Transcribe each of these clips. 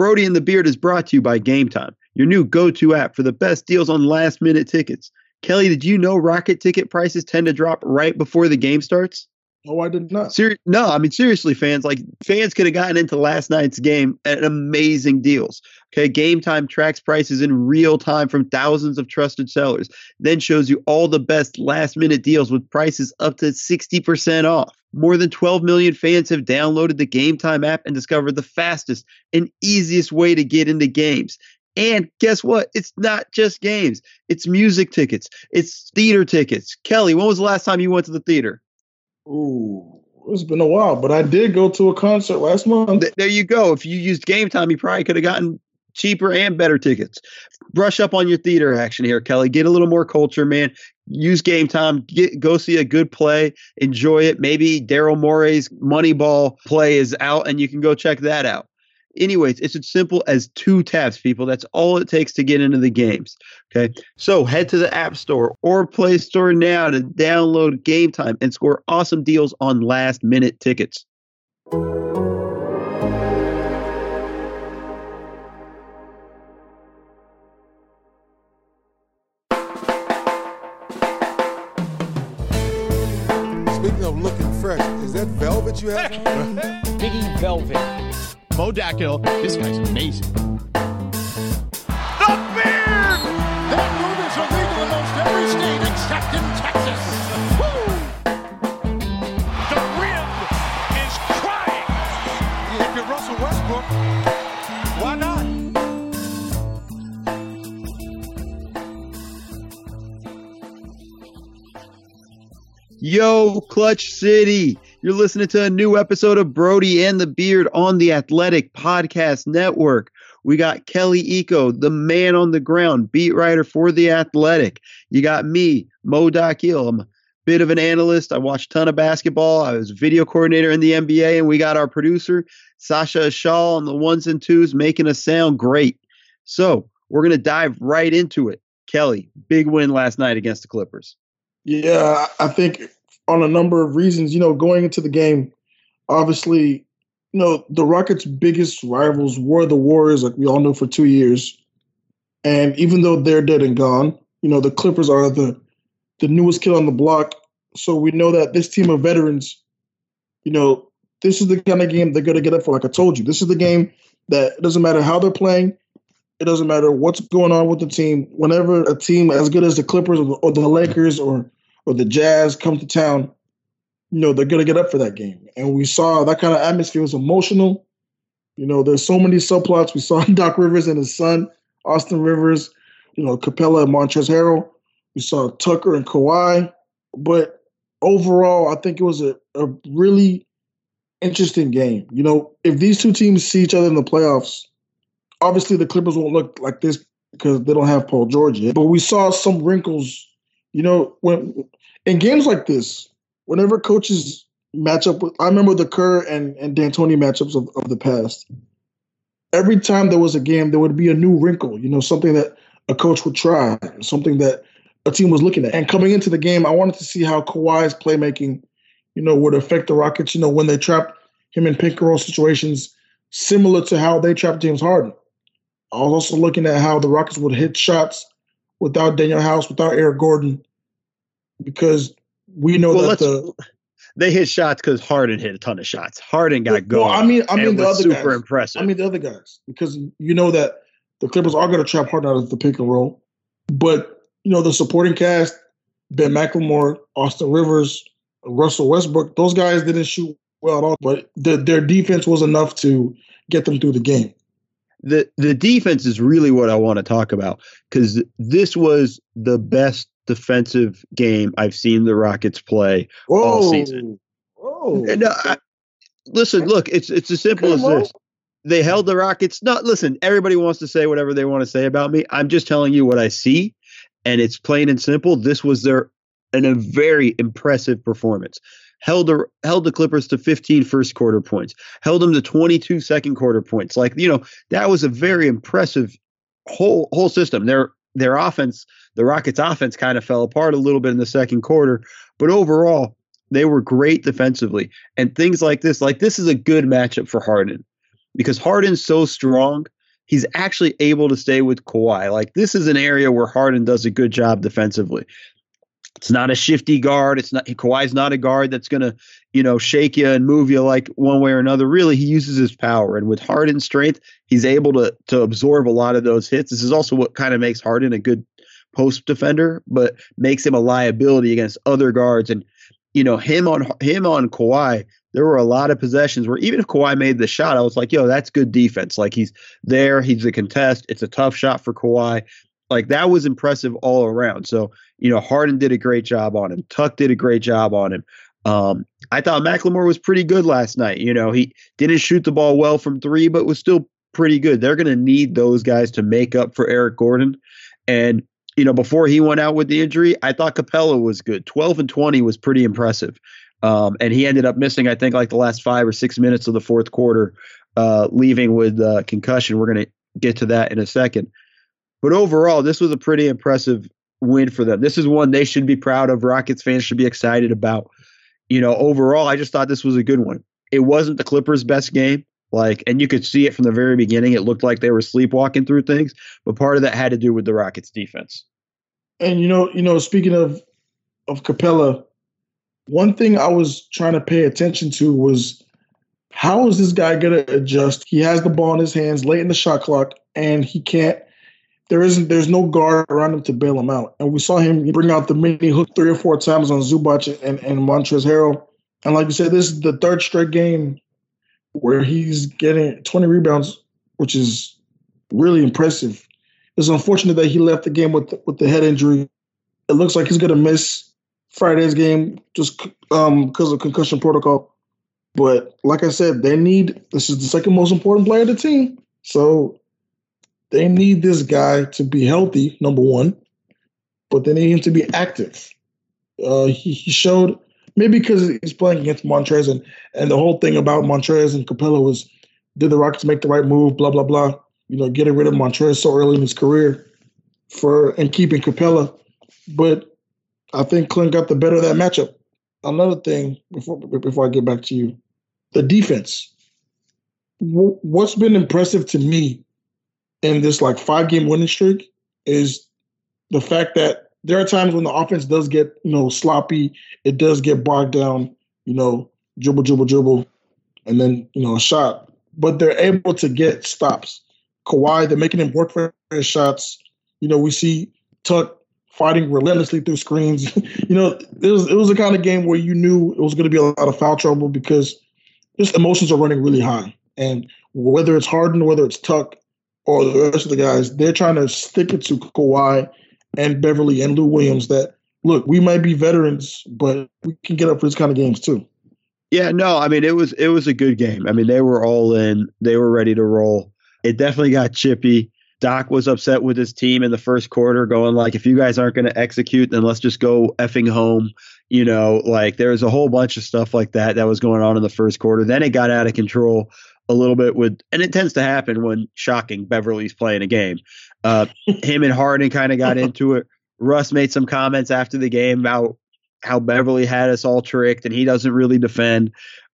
Brodie and the Beard is brought to you by Game Time, your new go to app for the best deals on last minute tickets. Kelly, did you know Rocket ticket prices tend to drop right before the game starts? Oh, I did not. Ser- no, I mean seriously, fans like fans could have gotten into last night's game at amazing deals. Okay, Game Time tracks prices in real time from thousands of trusted sellers, then shows you all the best last minute deals with prices up to 60% off. More than 12 million fans have downloaded the Game Time app and discovered the fastest and easiest way to get into games. And guess what? It's not just games. It's music tickets. It's theater tickets. Kelly, when was the last time you went to the theater? Ooh, it's been a while, but I did go to a concert last month. There you go. If you used Game Time, you probably could have gotten cheaper and better tickets. Brush up on your theater action here, Kelly. Get a little more culture, man. Use Game Time. Get go see a good play. Enjoy it. Maybe Daryl Morey's Moneyball play is out, and you can go check that out. Anyways, it's as simple as two taps, people. That's all it takes to get into the games. Okay. So head to the App Store or Play Store now to download Game Time and score awesome deals on last minute tickets. Speaking of looking fresh, is that velvet you have? Biggie Velvet. Mo Dakhil, this guy's amazing. The beard! That move is illegal in most every state except in Texas. Woo! The wind is crying. If you're Russell Westbrook, why not? Yo, Clutch City. You're listening to a new episode of Brodie and the Beard on the Athletic Podcast Network. We got Kelly Iko, the man on the ground, beat writer for the Athletic. You got me, Mo Dakhil. I'm a bit of an analyst. I watch a ton of basketball. I was video coordinator in the NBA, and we got our producer, Sasha Shaw, on the ones and twos, making us sound great. So we're gonna dive right into it. Kelly, big win last night against the Clippers. Yeah, I think on a number of reasons, you know, going into the game, obviously, you know, the Rockets' biggest rivals were the Warriors, like we all know for two years. And even though they're dead and gone, you know, the Clippers are the the newest kid on the block. So we know that this team of veterans, you know, this is the kind of game they're gonna get up for. Like I told you, this is the game that it doesn't matter how they're playing, it doesn't matter what's going on with the team. Whenever a team as good as the Clippers or the, or the Lakers or or the Jazz come to town, you know they're gonna get up for that game. And we saw that kind of atmosphere was emotional. You know, there's so many subplots. We saw Doc Rivers and his son, Austin Rivers. You know, Capela and Montrezl Harrell. We saw Tucker and Kawhi. But overall, I think it was a, a really interesting game. You know, if these two teams see each other in the playoffs, obviously the Clippers won't look like this because they don't have Paul George yet. But we saw some wrinkles. You know, when in games like this, whenever coaches match up with, I remember the Kerr and and D'Antoni matchups of, of the past. Every time there was a game, there would be a new wrinkle. You know, something that a coach would try, something that a team was looking at. And coming into the game, I wanted to see how Kawhi's playmaking, you know, would affect the Rockets. You know, when they trapped him in pick and roll situations, similar to how they trapped James Harden. I was also looking at how the Rockets would hit shots without Danuel House, without Eric Gordon, because we know Well, that the They hit shots because Harden hit a ton of shots. Harden got going. Well, I mean, I mean the other super guys. impressive. I mean the other guys because you know that the Clippers are going to trap Harden out of the pick and roll, but you know the supporting cast, Ben McLemore, Austin Rivers, Russell Westbrook, those guys didn't shoot well at all, but the, their defense was enough to get them through the game. The the defense is really what I want to talk about because this was the best defensive game I've seen the Rockets play all season. Oh, And, uh, listen, look, it's it's as simple as Come on. this. They held the Rockets. Not listen, everybody wants to say whatever they want to say about me. I'm just telling you what I see, and it's plain and simple. This was their and a very impressive performance. Held the held the Clippers to 15 first quarter points. Held them to 22 second quarter points. Like you know, that was a very impressive whole whole system. Their their offense, the Rockets' offense, kind of fell apart a little bit in the second quarter, but overall, they were great defensively. And things like this, like this is a good matchup for Harden. because Harden's so strong, he's actually able to stay with Kawhi. Like this is an area where Harden does a good job defensively. It's not a shifty guard. It's not Kawhi's not a guard that's gonna, you know, shake you and move you like one way or another. Really, he uses his power, and with Harden's strength, he's able to to absorb a lot of those hits. This is also what kind of makes Harden a good post defender, but makes him a liability against other guards. And you know, him on him on Kawhi, there were a lot of possessions where even if Kawhi made the shot, I was like, yo, that's good defense. Like he's there, he's a contest. It's a tough shot for Kawhi. Like that was impressive all around. So, you know, Harden did a great job on him. Tuck did a great job on him. Um, I thought McLemore was pretty good last night. You know, he didn't shoot the ball well from three, but was still pretty good. They're going to need those guys to make up for Eric Gordon. And, you know, before he went out with the injury, I thought Capela was good. 12 and 20 was pretty impressive. Um, and he ended up missing, I think, like the last five or six minutes of the fourth quarter, uh, leaving with concussion. We're going to get to that in a second. But overall, this was a pretty impressive win for them. This is one they should be proud of. Rockets fans should be excited about. You know, overall, I just thought this was a good one. It wasn't the Clippers' best game, like, and you could see it from the very beginning. It looked like they were sleepwalking through things, but part of that had to do with the Rockets' defense. And you know, you know, speaking of of Capela, one thing I was trying to pay attention to was how is this guy going to adjust? He has the ball in his hands late in the shot clock, and he can't. There isn't. There's no guard around him to bail him out. And we saw him bring out the mini hook three or four times on Zubac and and Montrezl Harrell. And like you said, this is the third straight game where he's getting 20 rebounds, which is really impressive. It's unfortunate that he left the game with with the head injury. It looks like he's to miss Friday's game just um because of concussion protocol. But like I said, they need this is the second most important player of the team. So they need this guy to be healthy, number one, but they need him to be active. Uh, he, he showed maybe because he's playing against Montrez and, and the whole thing about Montrez and Capela was did the Rockets make the right move, blah, blah, blah. You know, getting rid of Montrez so early in his career for and keeping Capela. But I think Clint got the better of that matchup. Another thing before before I get back to you, the defense. What's been impressive to me in this like five game winning streak is the fact that there are times when the offense does get you know sloppy, it does get bogged down, you know, dribble, dribble, dribble, and then you know a shot, but they're able to get stops. Kawhi, they're making him work for his shots. You know, we see Tuck fighting relentlessly through screens. you know, it was it was the kind of game where you knew it was going to be a lot of foul trouble because just emotions are running really high. And whether it's Harden, whether it's Tuck, or the rest of the guys, they're trying to stick it to Kawhi and Beverley and Lou Williams that look, we might be veterans, but we can get up for this kind of games too. Yeah, no, I mean it was it was a good game. I mean they were all in, they were ready to roll. It definitely got chippy. Doc was upset with his team in the first quarter, going like, if you guys aren't going to execute, then let's just go effing home. You know, like there was a whole bunch of stuff like that that was going on in the first quarter. Then it got out of control a little bit with, and it tends to happen when shocking Beverley's playing a game. Uh, him and Harden kind of got into it. Russ made some comments after the game about how Beverley had us all tricked and he doesn't really defend.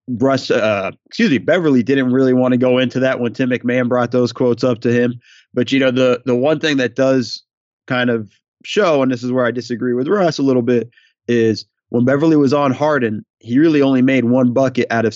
Russ, uh, excuse me, Beverley didn't really want to go into that when Tim McMahon brought those quotes up to him. But you know, the the one thing that does kind of show, and this is where I disagree with Russ a little bit, is when Beverley was on Harden, he really only made one bucket out of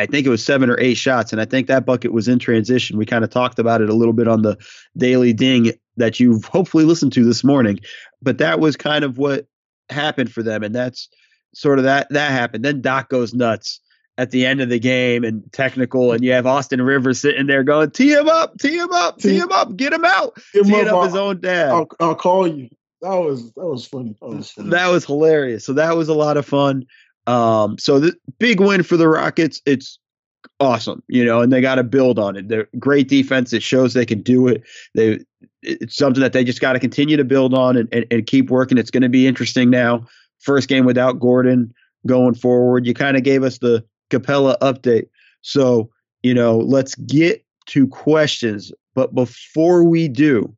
I think it was seven or eight shots, and I think that bucket was in transition. We kind of talked about it a little bit on the daily ding that you've hopefully listened to this morning, but that was kind of what happened for them, and that's sort of that that happened. Then Doc goes nuts at the end of the game and technical, and you have Austin Rivers sitting there going, "Tee him up, tee him up, tee him up, get him out, tee him up, up his own dad." I'll, I'll, call you. That was that was funny. That was funny. That was hilarious. So that was a lot of fun. Um, so the big win for the Rockets. It's awesome, you know, and they got to build on it. They're great defense. It shows they can do it. They it's something that they just got to continue to build on and, and, and keep working. It's going to be interesting now. First game without Gordon going forward. You kind of gave us the Capela update. So, you know, let's get to questions. But before we do,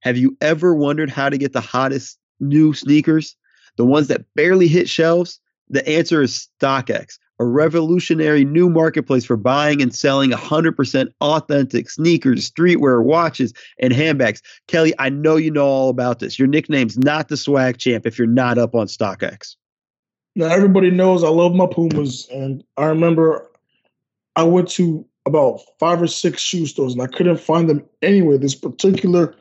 have you ever wondered how to get the hottest new sneakers? The ones that barely hit shelves? The answer is StockX. a revolutionary new marketplace for buying and selling 100% authentic sneakers, streetwear, watches, and handbags. Kelly, I know you know all about this. Your nickname's not the swag champ if you're not up on StockX. Now everybody knows I love my Pumas, and I remember I went to about five or six shoe stores and I couldn't find them anywhere. This particular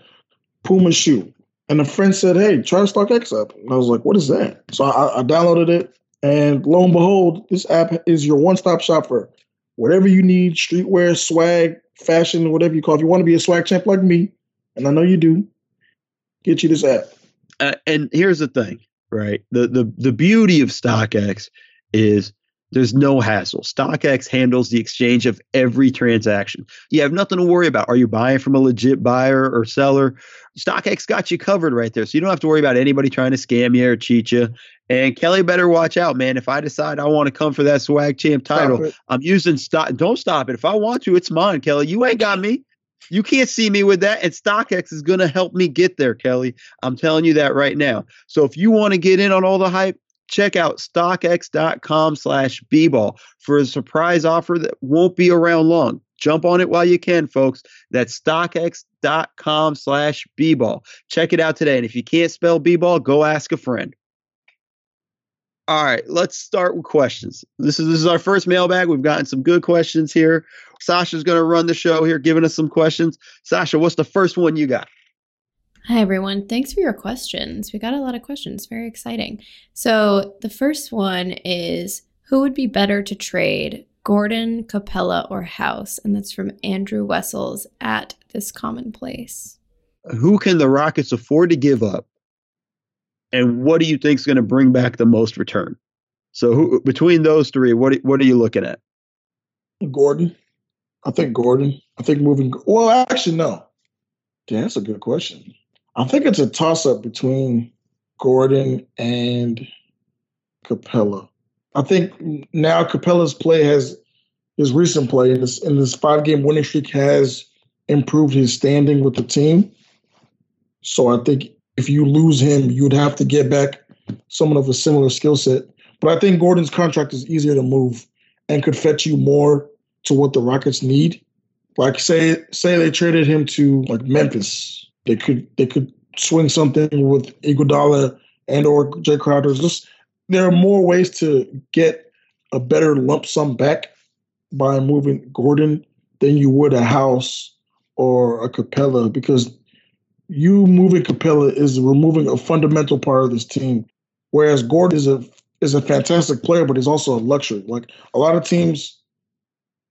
Puma shoe, and a friend said, "Hey, try StockX app." And I was like, "What is that?" So I, I downloaded it, and lo and behold, this app is your one-stop shop for whatever you need: streetwear, swag, fashion, whatever you call. It. If you want to be a swag champ like me, and I know you do, get you this app. Uh, and here's the thing, right? The the the beauty of StockX is there's no hassle. StockX handles the exchange of every transaction. You have nothing to worry about. Are you buying from a legit buyer or seller? StockX got you covered right there. So you don't have to worry about anybody trying to scam you or cheat you. And Kelly better watch out, man. If I decide I want to come for that swag champ title, I'm using stock. Don't stop it. If I want to, it's mine, Kelly. You ain't got me. You can't see me with that. And StockX is going to help me get there, Kelly. I'm telling you that right now. So if you want to get in on all the hype, check out stockx.com slash bball for a surprise offer that won't be around long. Jump on it while you can folks. That's stockx.com slash bball. Check it out today and if you can't spell bball go ask a friend. All right let's start with questions. This is this is our first mailbag. We've gotten some good questions here. Sasha's going to run the show here giving us some questions. Sasha what's the first one you got Hi, everyone. Thanks for your questions. We got a lot of questions. Very exciting. So, the first one is Who would be better to trade, Gordon, Capela, or House? And that's from Andrew Wessels at This Commonplace. Who can the Rockets afford to give up? And what do you think is going to bring back the most return? So, who, between those three, what, what are you looking at? Gordon. I think Gordon. I think moving. Well, actually, no. Yeah, that's a good question. I think it's a toss up between Gordon and Capela. I think now Capela's play has his recent play in this in this five game winning streak has improved his standing with the team. So I think if you lose him, you'd have to get back someone of a similar skill set. But I think Gordon's contract is easier to move and could fetch you more to what the Rockets need. Like say say they traded him to like Memphis they could they could swing something with Iguodala and or Jae Crowder. Just there are more ways to get a better lump sum back by moving Gordon than you would a House or a Capela because you moving Capela is removing a fundamental part of this team, whereas Gordon is a is a fantastic player, but he's also a luxury. Like a lot of teams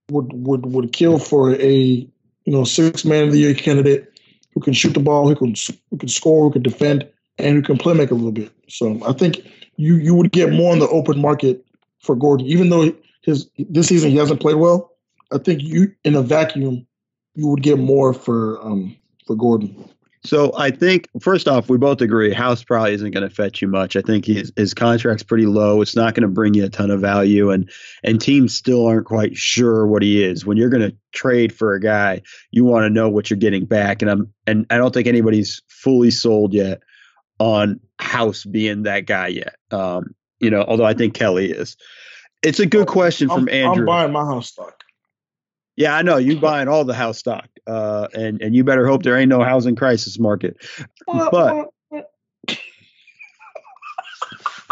would would would kill for a you know six man of the year candidate who can shoot the ball, who can who can score, who can defend, and who can play make a little bit. So I think you you would get more in the open market for Gordon, even though his this season he hasn't played well. I think you in a vacuum you would get more for um for Gordon. So I think first off, we both agree House probably isn't going to fetch you much. I think his his contract's pretty low. It's not going to bring you a ton of value, and and teams still aren't quite sure what he is. When you're going to trade for a guy, you want to know what you're getting back. And I'm and I don't think anybody's fully sold yet on House being that guy yet. Um, you know, although I think Kelly is. It's a good question from Andrew. I'm buying my house stock. Yeah, I know you buying all the house stock, uh, and and you better hope there ain't no housing crisis market. But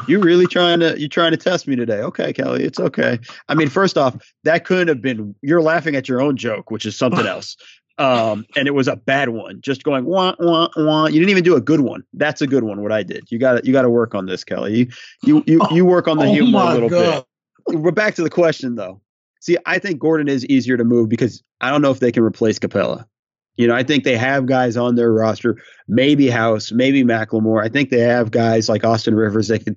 you really trying to you trying to test me today? Okay, Kelly, it's okay. I mean, first off, that couldn't have been. You're laughing at your own joke, which is something else. Um, and it was a bad one. Just going wah wah wah. You didn't even do a good one. That's a good one. What I did. You got to you got to work on this, Kelly. You you you, you work on the Oh humor a little God. bit. We're back to the question though. See, I think Gordon is easier to move because I don't know if they can replace Capela. You know, I think they have guys on their roster, maybe House, maybe McLemore. I think they have guys like Austin Rivers that can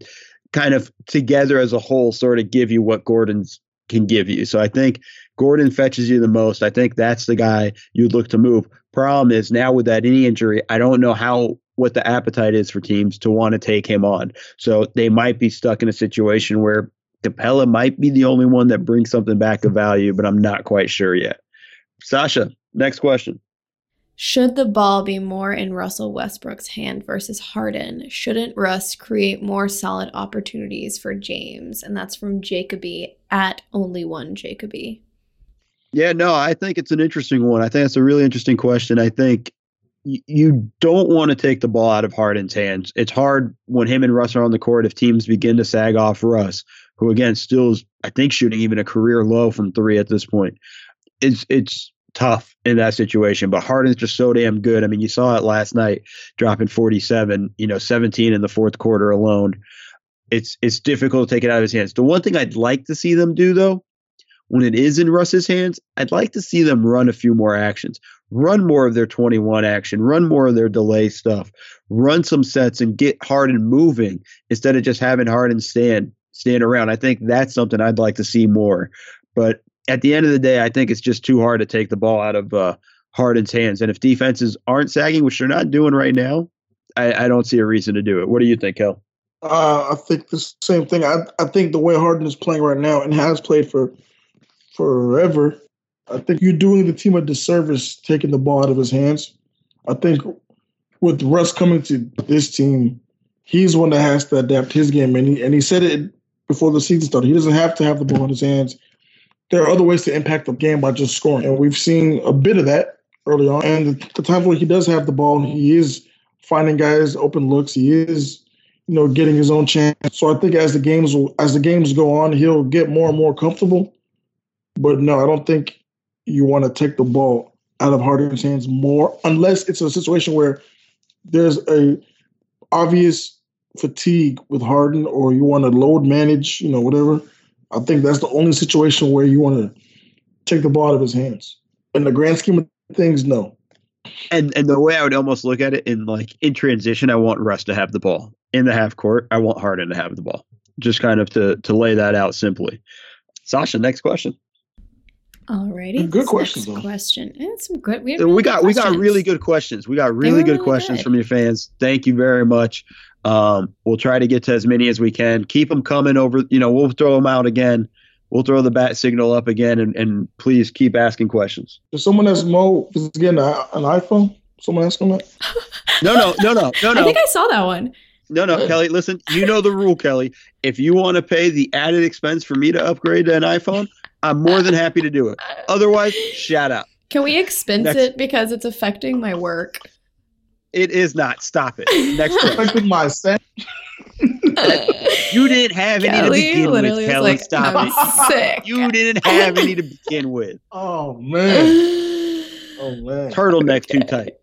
kind of together as a whole sort of give you what Gordon's can give you. So I think Gordon fetches you the most. I think that's the guy you'd look to move. Problem is now with that knee injury, I don't know how what the appetite is for teams to want to take him on. So they might be stuck in a situation where Capela might be the only one that brings something back of value, but I'm not quite sure yet. Sasha, next question. Should the ball be more in Russell Westbrook's hand versus Harden? Shouldn't Russ create more solid opportunities for James? And that's from Jacoby at only one Jacoby. Yeah, no, I think it's an interesting one. I think it's a really interesting question. I think y- you don't want to take the ball out of Harden's hands. It's hard when him and Russ are on the court if teams begin to sag off Russ, who again still is, I think, shooting even a career low from three at this point. It's it's tough in that situation. But Harden's just so damn good. I mean, you saw it last night, dropping 47, you know, 17 in the fourth quarter alone. It's it's difficult to take it out of his hands. The one thing I'd like to see them do though, when it is in Russ's hands, I'd like to see them run a few more actions. Run more of their 21 action, run more of their delay stuff, run some sets and get Harden moving instead of just having Harden stand stand around. I think that's something I'd like to see more. But at the end of the day, I think it's just too hard to take the ball out of uh, Harden's hands. And if defenses aren't sagging, which they're not doing right now, I, I don't see a reason to do it. What do you think, Kel? Uh, I think the same thing. I, I think the way Harden is playing right now and has played for forever, I think you're doing the team a disservice taking the ball out of his hands. I think with Russ coming to this team, he's one that has to adapt his game, and he and he said it before the season started. He doesn't have to have the ball in his hands. There are other ways to impact the game by just scoring, and we've seen a bit of that early on. And the, times where he does have the ball, he is finding guys open looks. He is, you know, getting his own chance. So I think as the games as the games go on, he'll get more and more comfortable. But no, I don't think you want to take the ball out of Harden's hands more, unless it's a situation where there's a obvious fatigue with Harden, or you want to load manage, you know, whatever. I think that's the only situation where you want to take the ball out of his hands. In the grand scheme of things, no. And and the way I would almost look at it in like in transition, I want Russ to have the ball in the half court. I want Harden to have the ball. Just kind of to to lay that out simply. Sasha, next question. Alrighty. Good questions, Next though. question. And some good. We, we got we got really good questions. We got really were good questions good. from your fans. Thank you very much. Um, we'll try to get to as many as we can. Keep them coming over. You know, we'll throw them out again. We'll throw the bat signal up again, and, and please keep asking questions. Does someone ask Mo is getting a, an iPhone? Someone ask him that? No, no, no, no, no, I think I saw that one. no, no, Kelly. Listen, you know the rule, Kelly. If you want to pay the added expense for me to upgrade to an iPhone, I'm more than happy to do it. Otherwise, shout out. Can we expense Next. it because it's affecting my work? It is not. Stop it. Next question. My set. You didn't have any to begin with, Kelly. like, Stop I'm it. sick. You didn't have any to begin with. Oh man. Oh man. Turtleneck too tight.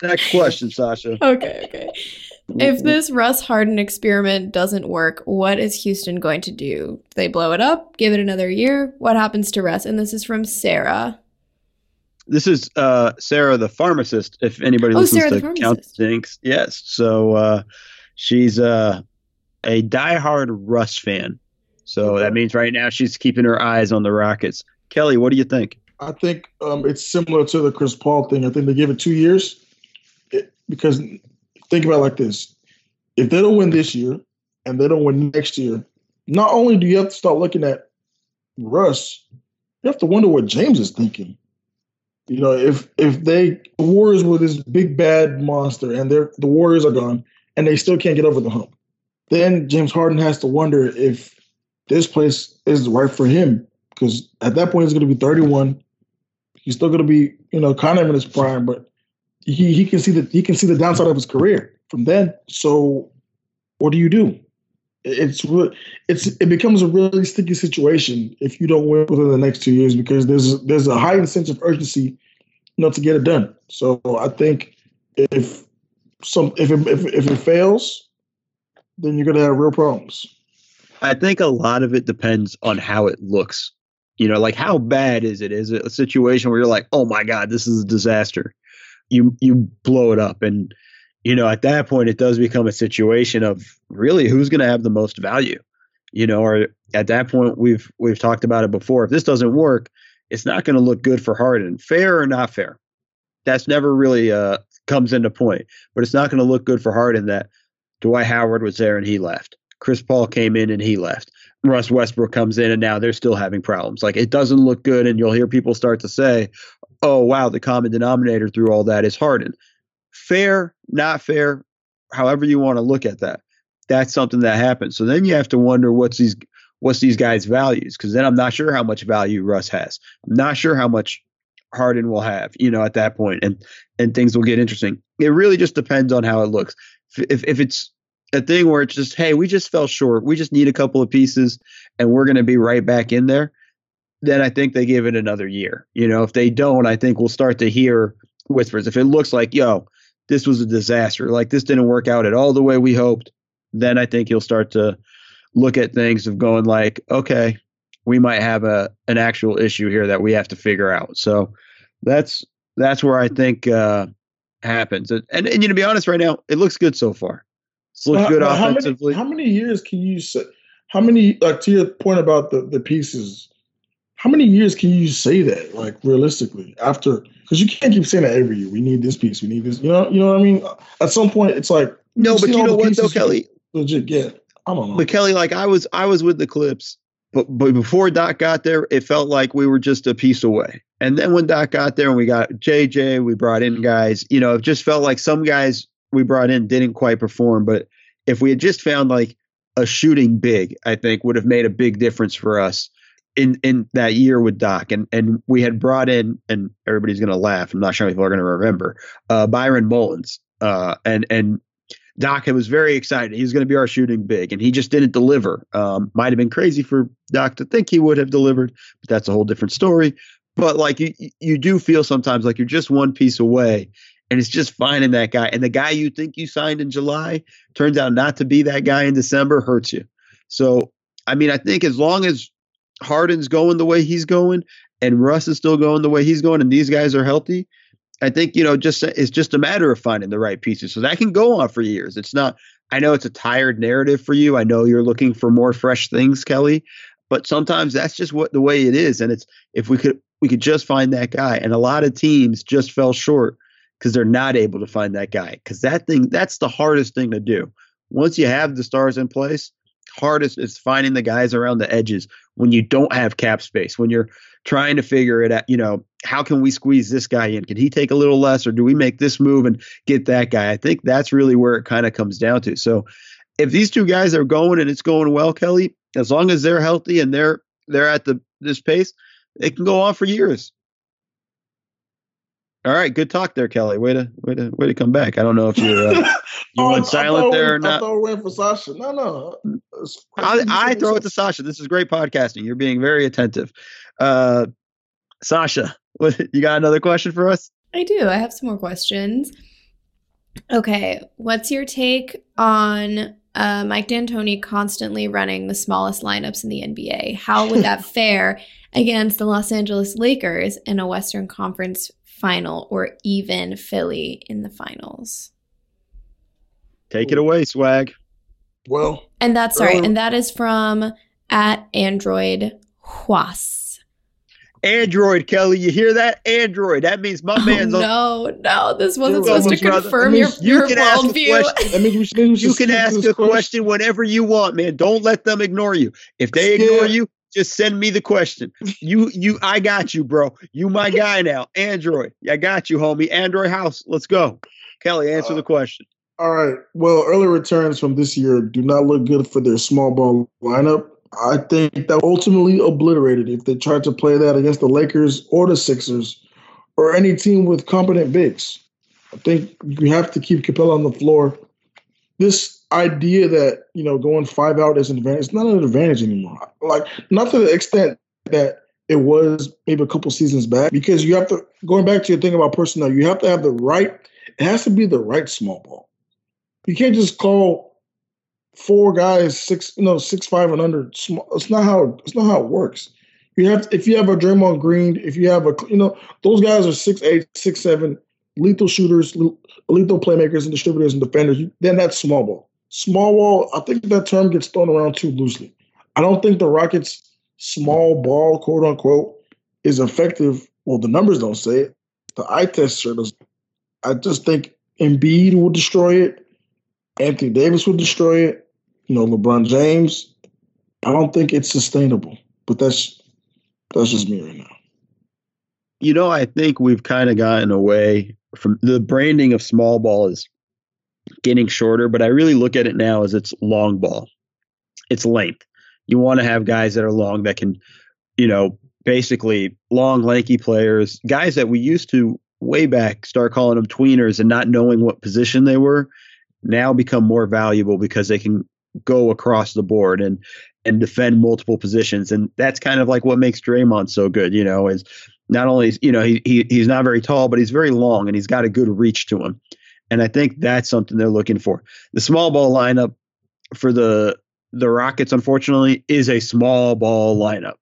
Next question, Sasha. okay, okay. If mm-hmm. this Russ Harden experiment doesn't work, what is Houston going to do? Do they blow it up? Give it another year? What happens to Russ? And this is from Sarah. This is uh, Sarah, the pharmacist. If anybody Oh, listens Sarah the to Count pharmacist. Stinks, yes. So uh, she's uh, a diehard Russ fan. So that means right now she's keeping her eyes on the Rockets. Kelly, what do you think? I think um, it's similar to the Chris Paul thing. I think they give it two years it, because think about it like this: if they don't win this year and they don't win next year, not only do you have to start looking at Russ, you have to wonder what James is thinking. You know, if if they the Warriors were this big bad monster and they're the Warriors are gone and they still can't get over the hump, then James Harden has to wonder if this place is right for him because at that point he's going to be 31. He's still going to be, you know, kind of in his prime, but he he can see the he can see the downside of his career from then. So, what do you do? It's it's it becomes a really sticky situation if you don't win within the next two years because there's there's a heightened sense of urgency, you know, to get it done. So I think if some if it, if if it fails, then you're to have real problems. I think a lot of it depends on how it looks. You know, like how bad is it? Is it a situation where you're like, oh my God, this is a disaster? You you blow it up. And, you know, at that point it does become a situation of really who's gonna have the most value. You know, or at that point we've we've talked about it before. If this doesn't work, it's not gonna look good for Harden. Fair or not fair. That's never really uh comes into point. But it's not gonna look good for Harden that Dwight Howard was there and he left. Chris Paul came in and he left. Russ Westbrook comes in and now they're still having problems. Like it doesn't look good, and you'll hear people start to say, "Oh wow, the common denominator through all that is Harden." Fair, not fair, however you want to look at that. That's something that happens. So then you have to wonder what's these what's these guys' values because then I'm not sure how much value Russ has. I'm not sure how much Harden will have, you know, at that point, and and things will get interesting. It really just depends on how it looks. If if it's a thing where it's just, hey, we just fell short. We just need a couple of pieces and we're going to be right back in there. Then I think they give it another year. You know, if they don't, I think we'll start to hear whispers. If it looks like, yo, this was a disaster, like this didn't work out at all the way we hoped, then I think you'll start to look at things of going like, okay, we might have a an actual issue here that we have to figure out. So that's that's where I think uh, happens. And, and, and you know, to be honest, right now, it looks good so far. It's looked good how, offensively. How many, how many years can you say? How many? Like to your point about the the pieces. How many years can you say that? Like realistically, after because you can't keep saying that every year. We need this piece. We need this. You know. You know what I mean? At some point, it's like no, but you know what though, Kelly? Legit get. I don't know. But Kelly, like I was, I was with the Clips, but but before Doc got there, it felt like we were just a piece away. And then when Doc got there and we got JJ, we brought in guys. You know, it just felt like some guys we brought in didn't quite perform. But if we had just found like a shooting big, I think would have made a big difference for us in in that year with Doc. And and we had brought in, and everybody's gonna laugh. I'm not sure if people are gonna remember uh, Byron Mullens. Uh, and and Doc was very excited. He was going to be our shooting big, and he just didn't deliver. Um, might have been crazy for Doc to think he would have delivered, but that's a whole different story. But like you, you do feel sometimes like you're just one piece away, and it's just finding that guy. And the guy you think you signed in July turns out not to be that guy in December hurts you. So, I mean, I think as long as Harden's going the way he's going and Russ is still going the way he's going and these guys are healthy, I think, you know, just it's just a matter of finding the right pieces. So that can go on for years. It's not I know it's a tired narrative for you. I know you're looking for more fresh things, Kelly, but sometimes that's just what the way it is and it's if we could we could just find that guy and a lot of teams just fell short because they're not able to find that guy. Because that thing, that's the hardest thing to do. Once you have the stars in place, hardest is finding the guys around the edges when you don't have cap space, when you're trying to figure it out, you know, how can we squeeze this guy in? Can he take a little less or do we make this move and get that guy? I think that's really where it kind of comes down to. So if these two guys are going and it's going well, Kelly, as long as they're healthy and they're they're at the this pace, it can go on for years. All right, good talk there, Kelly. Way to way to way to come back. I don't know if you're uh, you Oh, went silent there or I not. thought we went for Sasha. No, no. I, I throw it to Sasha. This is great podcasting. You're being very attentive. Uh, Sasha, what, you got another question for us? I do. I have some more questions. Okay, what's your take on uh, Mike D'Antoni constantly running the smallest lineups in the NBA? How would that fare against the Los Angeles Lakers in a Western Conference final or even Philly in the finals? Take it away, swag. Well, And that's sorry, Um, and that is from at Android Huas. Android, Kelly, you hear that? Android. That means my Oh, man's on. no, no, this wasn't Dude, supposed to confirm that your, means you your can ask a worldview. question. that means we should, maybe we should You can ask this a question whenever you want, man. Don't let them ignore you. If they Yeah. ignore you, just send me the question. You, you, I got you, bro. You my guy now. Android, I got you, homie. Android house, let's go. Kelly, answer Uh, the question. All right. Well, early returns from this year do not look good for their small ball lineup. I think that ultimately obliterated if they tried to play that against the Lakers or the Sixers or any team with competent bigs. I think you have to keep Capela on the floor. This idea that, you know, going five out is an advantage, it's not an advantage anymore. Like, not to the extent that it was maybe a couple seasons back, because you have to, going back to your thing about personnel, you have to have the right, it has to be the right small ball. You can't just call four guys six, you know, six five and under. Small. It's not how it's not how it works. You have if you have a Draymond Green, if you have a you know those guys are six eight, six seven, lethal shooters, lethal playmakers and distributors and defenders. Then that's small ball. Small ball. I think that term gets thrown around too loosely. I don't think the Rockets' small ball, quote unquote, is effective. Well, the numbers don't say it. The eye test sure does. I just think Embiid will destroy it. Anthony Davis will destroy it. You know, LeBron James. I don't think it's sustainable. But that's that's just me right now. You know, I think we've kind of gotten away from the branding of small ball is getting shorter, but I really look at it now as it's long ball. It's length. You want to have guys that are long that can, you know, basically long, lanky players, guys that we used to way back start calling them tweeners and not knowing what position they were now become more valuable because they can go across the board and and defend multiple positions and that's kind of like what makes Draymond so good you know is not only you know he, he he's not very tall but he's very long and he's got a good reach to him and I think that's something they're looking for the small ball lineup for the the Rockets unfortunately is a small ball lineup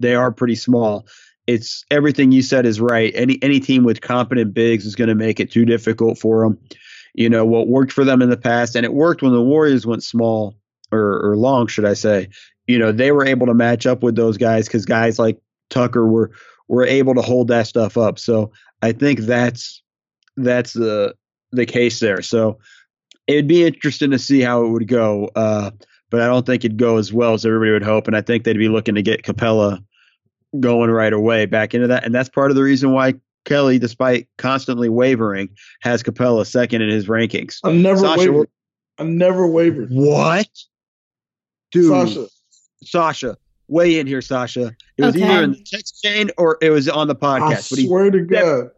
they are pretty small it's everything you said is right. Any any team with competent bigs is going to make it too difficult for them. You know what worked for them in the past, and it worked when the Warriors went small or, or long, should I say? You know they were able to match up with those guys because guys like Tucker were were able to hold that stuff up. So I think that's that's the the case there. So it'd be interesting to see how it would go. Uh, but I don't think it'd go as well as everybody would hope. And I think they'd be looking to get Capela going right away back into that. And that's part of the reason why Kelly, despite constantly wavering, has Capela second in his rankings. I never Sasha, wavered. I never wavered. What? Dude. Sasha. Sasha. Weigh in here, Sasha. It was okay. either in the text chain or it was on the podcast. I but swear to God.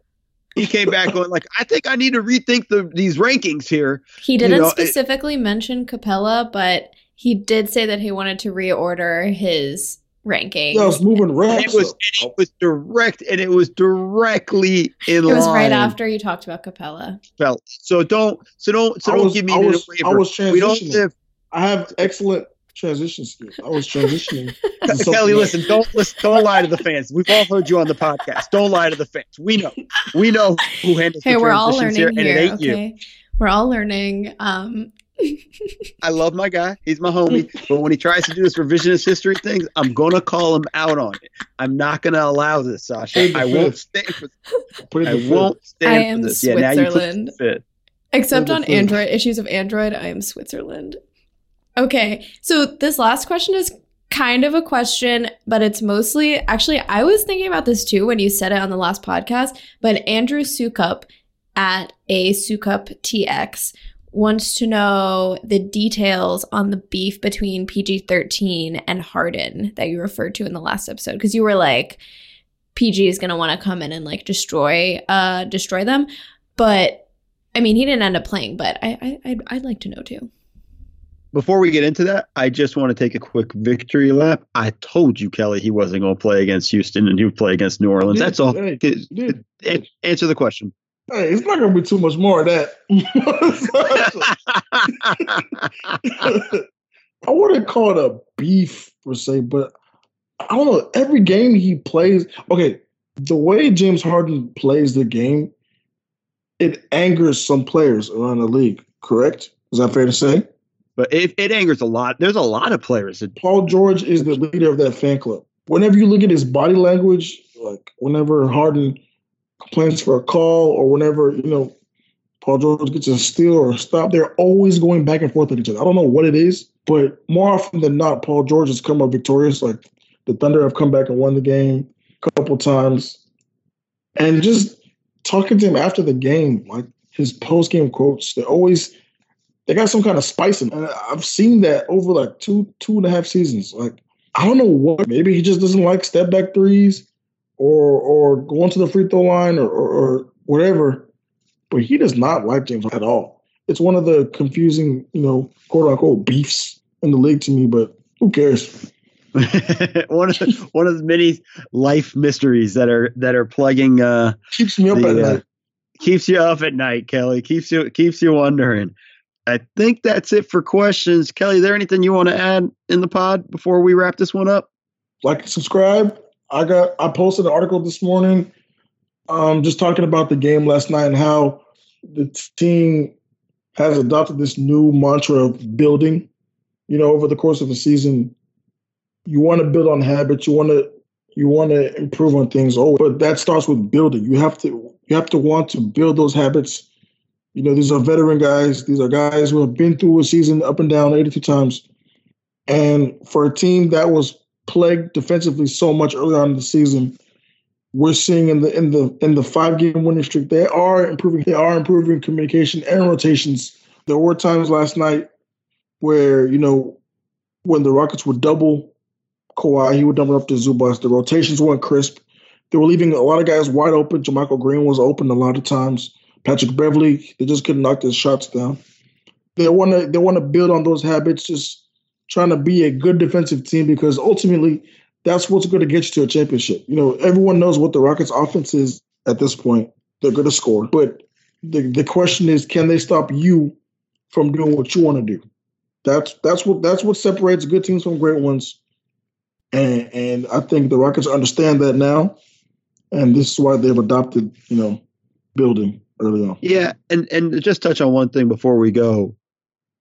He came back going like, I think I need to rethink the these rankings here. He didn't you know, specifically it, mention Capela, but he did say that he wanted to reorder his rankings. Yeah, I was moving ranks. It was, it was direct, and it was directly in. It was right after you talked about Capela. Felt so don't so don't so don't was, give me I was, waiver. I was transitioning. We don't live. I have excellent transition skills. I was transitioning. Kelly, listen, don't listen, don't lie to the fans. We've all heard you on the podcast. Don't lie to the fans. We know, we know who handles hey, the we're all learning here, here, and it ain't okay? you. We're all learning. Um, I love my guy. He's my homie. But when he tries to do this revisionist history thing, I'm gonna call him out on it. I'm not gonna allow this, Sasha. I won't stand for this. I won't stand I am for this. Switzerland. Yeah, now you put. Except on Android issues of Android, I am Switzerland. Okay, so this last question is kind of a question, but it's mostly actually I was thinking about this too when you said it on the last podcast. But Andrew Sukup at a Sukup TX wants to know the details on the beef between PG 13 and Harden that you referred to in the last episode. Because you were like, PG is going to want to come in and like destroy uh destroy them. But I mean, he didn't end up playing, but I, I I'd, I'd like to know too. Before we get into that, I just want to take a quick victory lap. I told you, Kelly, he wasn't going to play against Houston and he would play against New Orleans. That's all. Hey, Answer the question. Hey, it's not gonna be too much more of that. I wouldn't call it a beef per se, but I don't know. Every game he plays, okay, the way James Harden plays the game, it angers some players around the league. Correct? Is that fair to say? But it, it angers a lot. There's a lot of players. That- Paul George is the leader of that fan club. Whenever you look at his body language, like whenever Harden complaints for a call or whenever, you know, Paul George gets a steal or a stop, they're always going back and forth with each other. I don't know what it is, but more often than not, Paul George has come up victorious. Like the Thunder have come back and won the game a couple times. And just talking to him after the game, like his post game quotes, they're always they got some kind of spice in them. And I've seen that over like two, two and a half seasons. Like, I don't know what, maybe he just doesn't like step back threes or or going to the free throw line or, or, or whatever. But he does not like James at all. It's one of the confusing, you know, quote unquote beefs in the league to me. But who cares? one of the, one of the many life mysteries that are that are plugging uh keeps me up the, at uh, night. Keeps you up at night, Kelly. Keeps you keeps you wondering. I think that's it for questions. Kelly, is there anything you want to add in the pod before we wrap this one up? Like subscribe, I got I posted an article this morning, um, just talking about the game last night and how the team has adopted this new mantra of building. You know, over the course of a season, you want to build on habits. You want to you want to improve on things. Oh, but that starts with building. You have to you have to want to build those habits. You know, these are veteran guys. These are guys who have been through a season up and down 82 times. And for a team that was plagued defensively so much early on in the season, we're seeing in the in the in the five game winning streak, they are improving. They are improving communication and rotations. There were times last night where you know when the Rockets would double Kawhi, he would double up to Zubac. The rotations weren't crisp. They were leaving a lot of guys wide open. JaMychal Green was open a lot of times. Patrick Beverley, they just couldn't knock their shots down. They want to they want to build on those habits, just trying to be a good defensive team because ultimately that's what's going to get you to a championship. You know, everyone knows what the Rockets' offense is at this point. They're going to score, but the the question is, can they stop you from doing what you want to do? That's that's what that's what separates good teams from great ones. And and I think the Rockets understand that now, and this is why they've adopted, you know, building. Yeah, and and just touch on one thing before we go,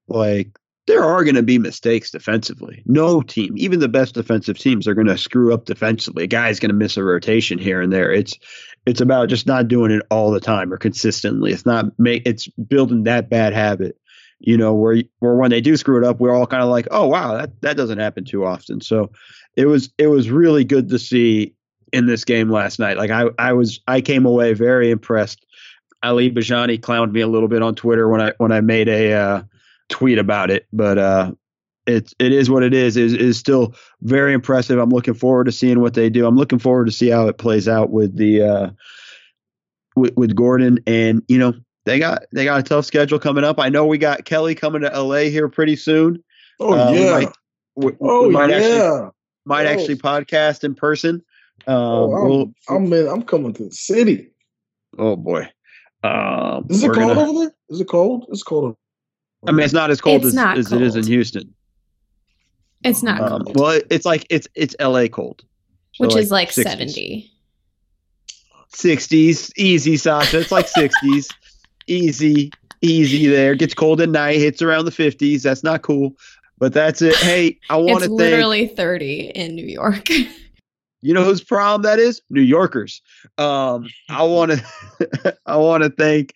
like there are going to be mistakes defensively. No team, even the best defensive teams, are going to screw up defensively. A guy's going to miss a rotation here and there. It's it's about just not doing it all the time or consistently. It's not make it's building that bad habit. You know, where where when they do screw it up, we're all kind of like, oh wow, that that doesn't happen too often. So it was it was really good to see in this game last night. Like I I was I came away very impressed. Ali Bijani clowned me a little bit on Twitter when I when I made a uh, tweet about it, but uh, it it is what it is. Is is still very impressive. I'm looking forward to seeing what they do. I'm looking forward to see how it plays out with the uh, with, with Gordon and you know they got they got a tough schedule coming up. I know we got Kelly coming to LA here pretty soon. Oh Uh, we yeah. might- we, we oh might yeah. actually might Oh. actually podcast in person. Um, oh, I'm, we'll- I'm in, I'm coming to the city. oh boy. Um, Is it cold gonna- over there? Is it cold? It's cold. over- I mean, it's not as cold It's as, not as it is in. Houston. It's not Um, cold, well, it- it's like it's it's LA cold, So, which is like 60s. 70. 60s, easy, Sasha. It's like 60s, easy, easy. There gets cold at night, hits around the 50s. That's not cool, but that's it. Hey, I want It's to thank literally 30 in New York. you know whose problem that is? New Yorkers. Um, I want to I want to thank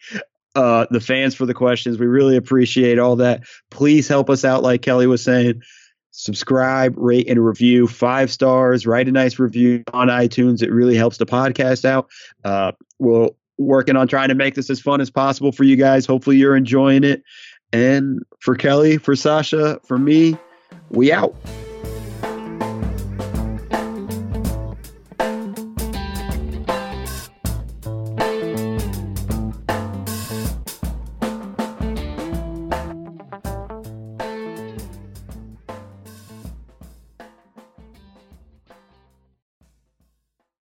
uh, the fans for the questions. We really appreciate all that. Please help us out, like Kelly was saying. Subscribe, rate, and review five stars. Write a nice review on iTunes. It really helps the podcast out. Uh, we're working on trying to make this as fun as possible for you guys. Hopefully, you're enjoying it. And for Kelly, for Sasha, for me, we out.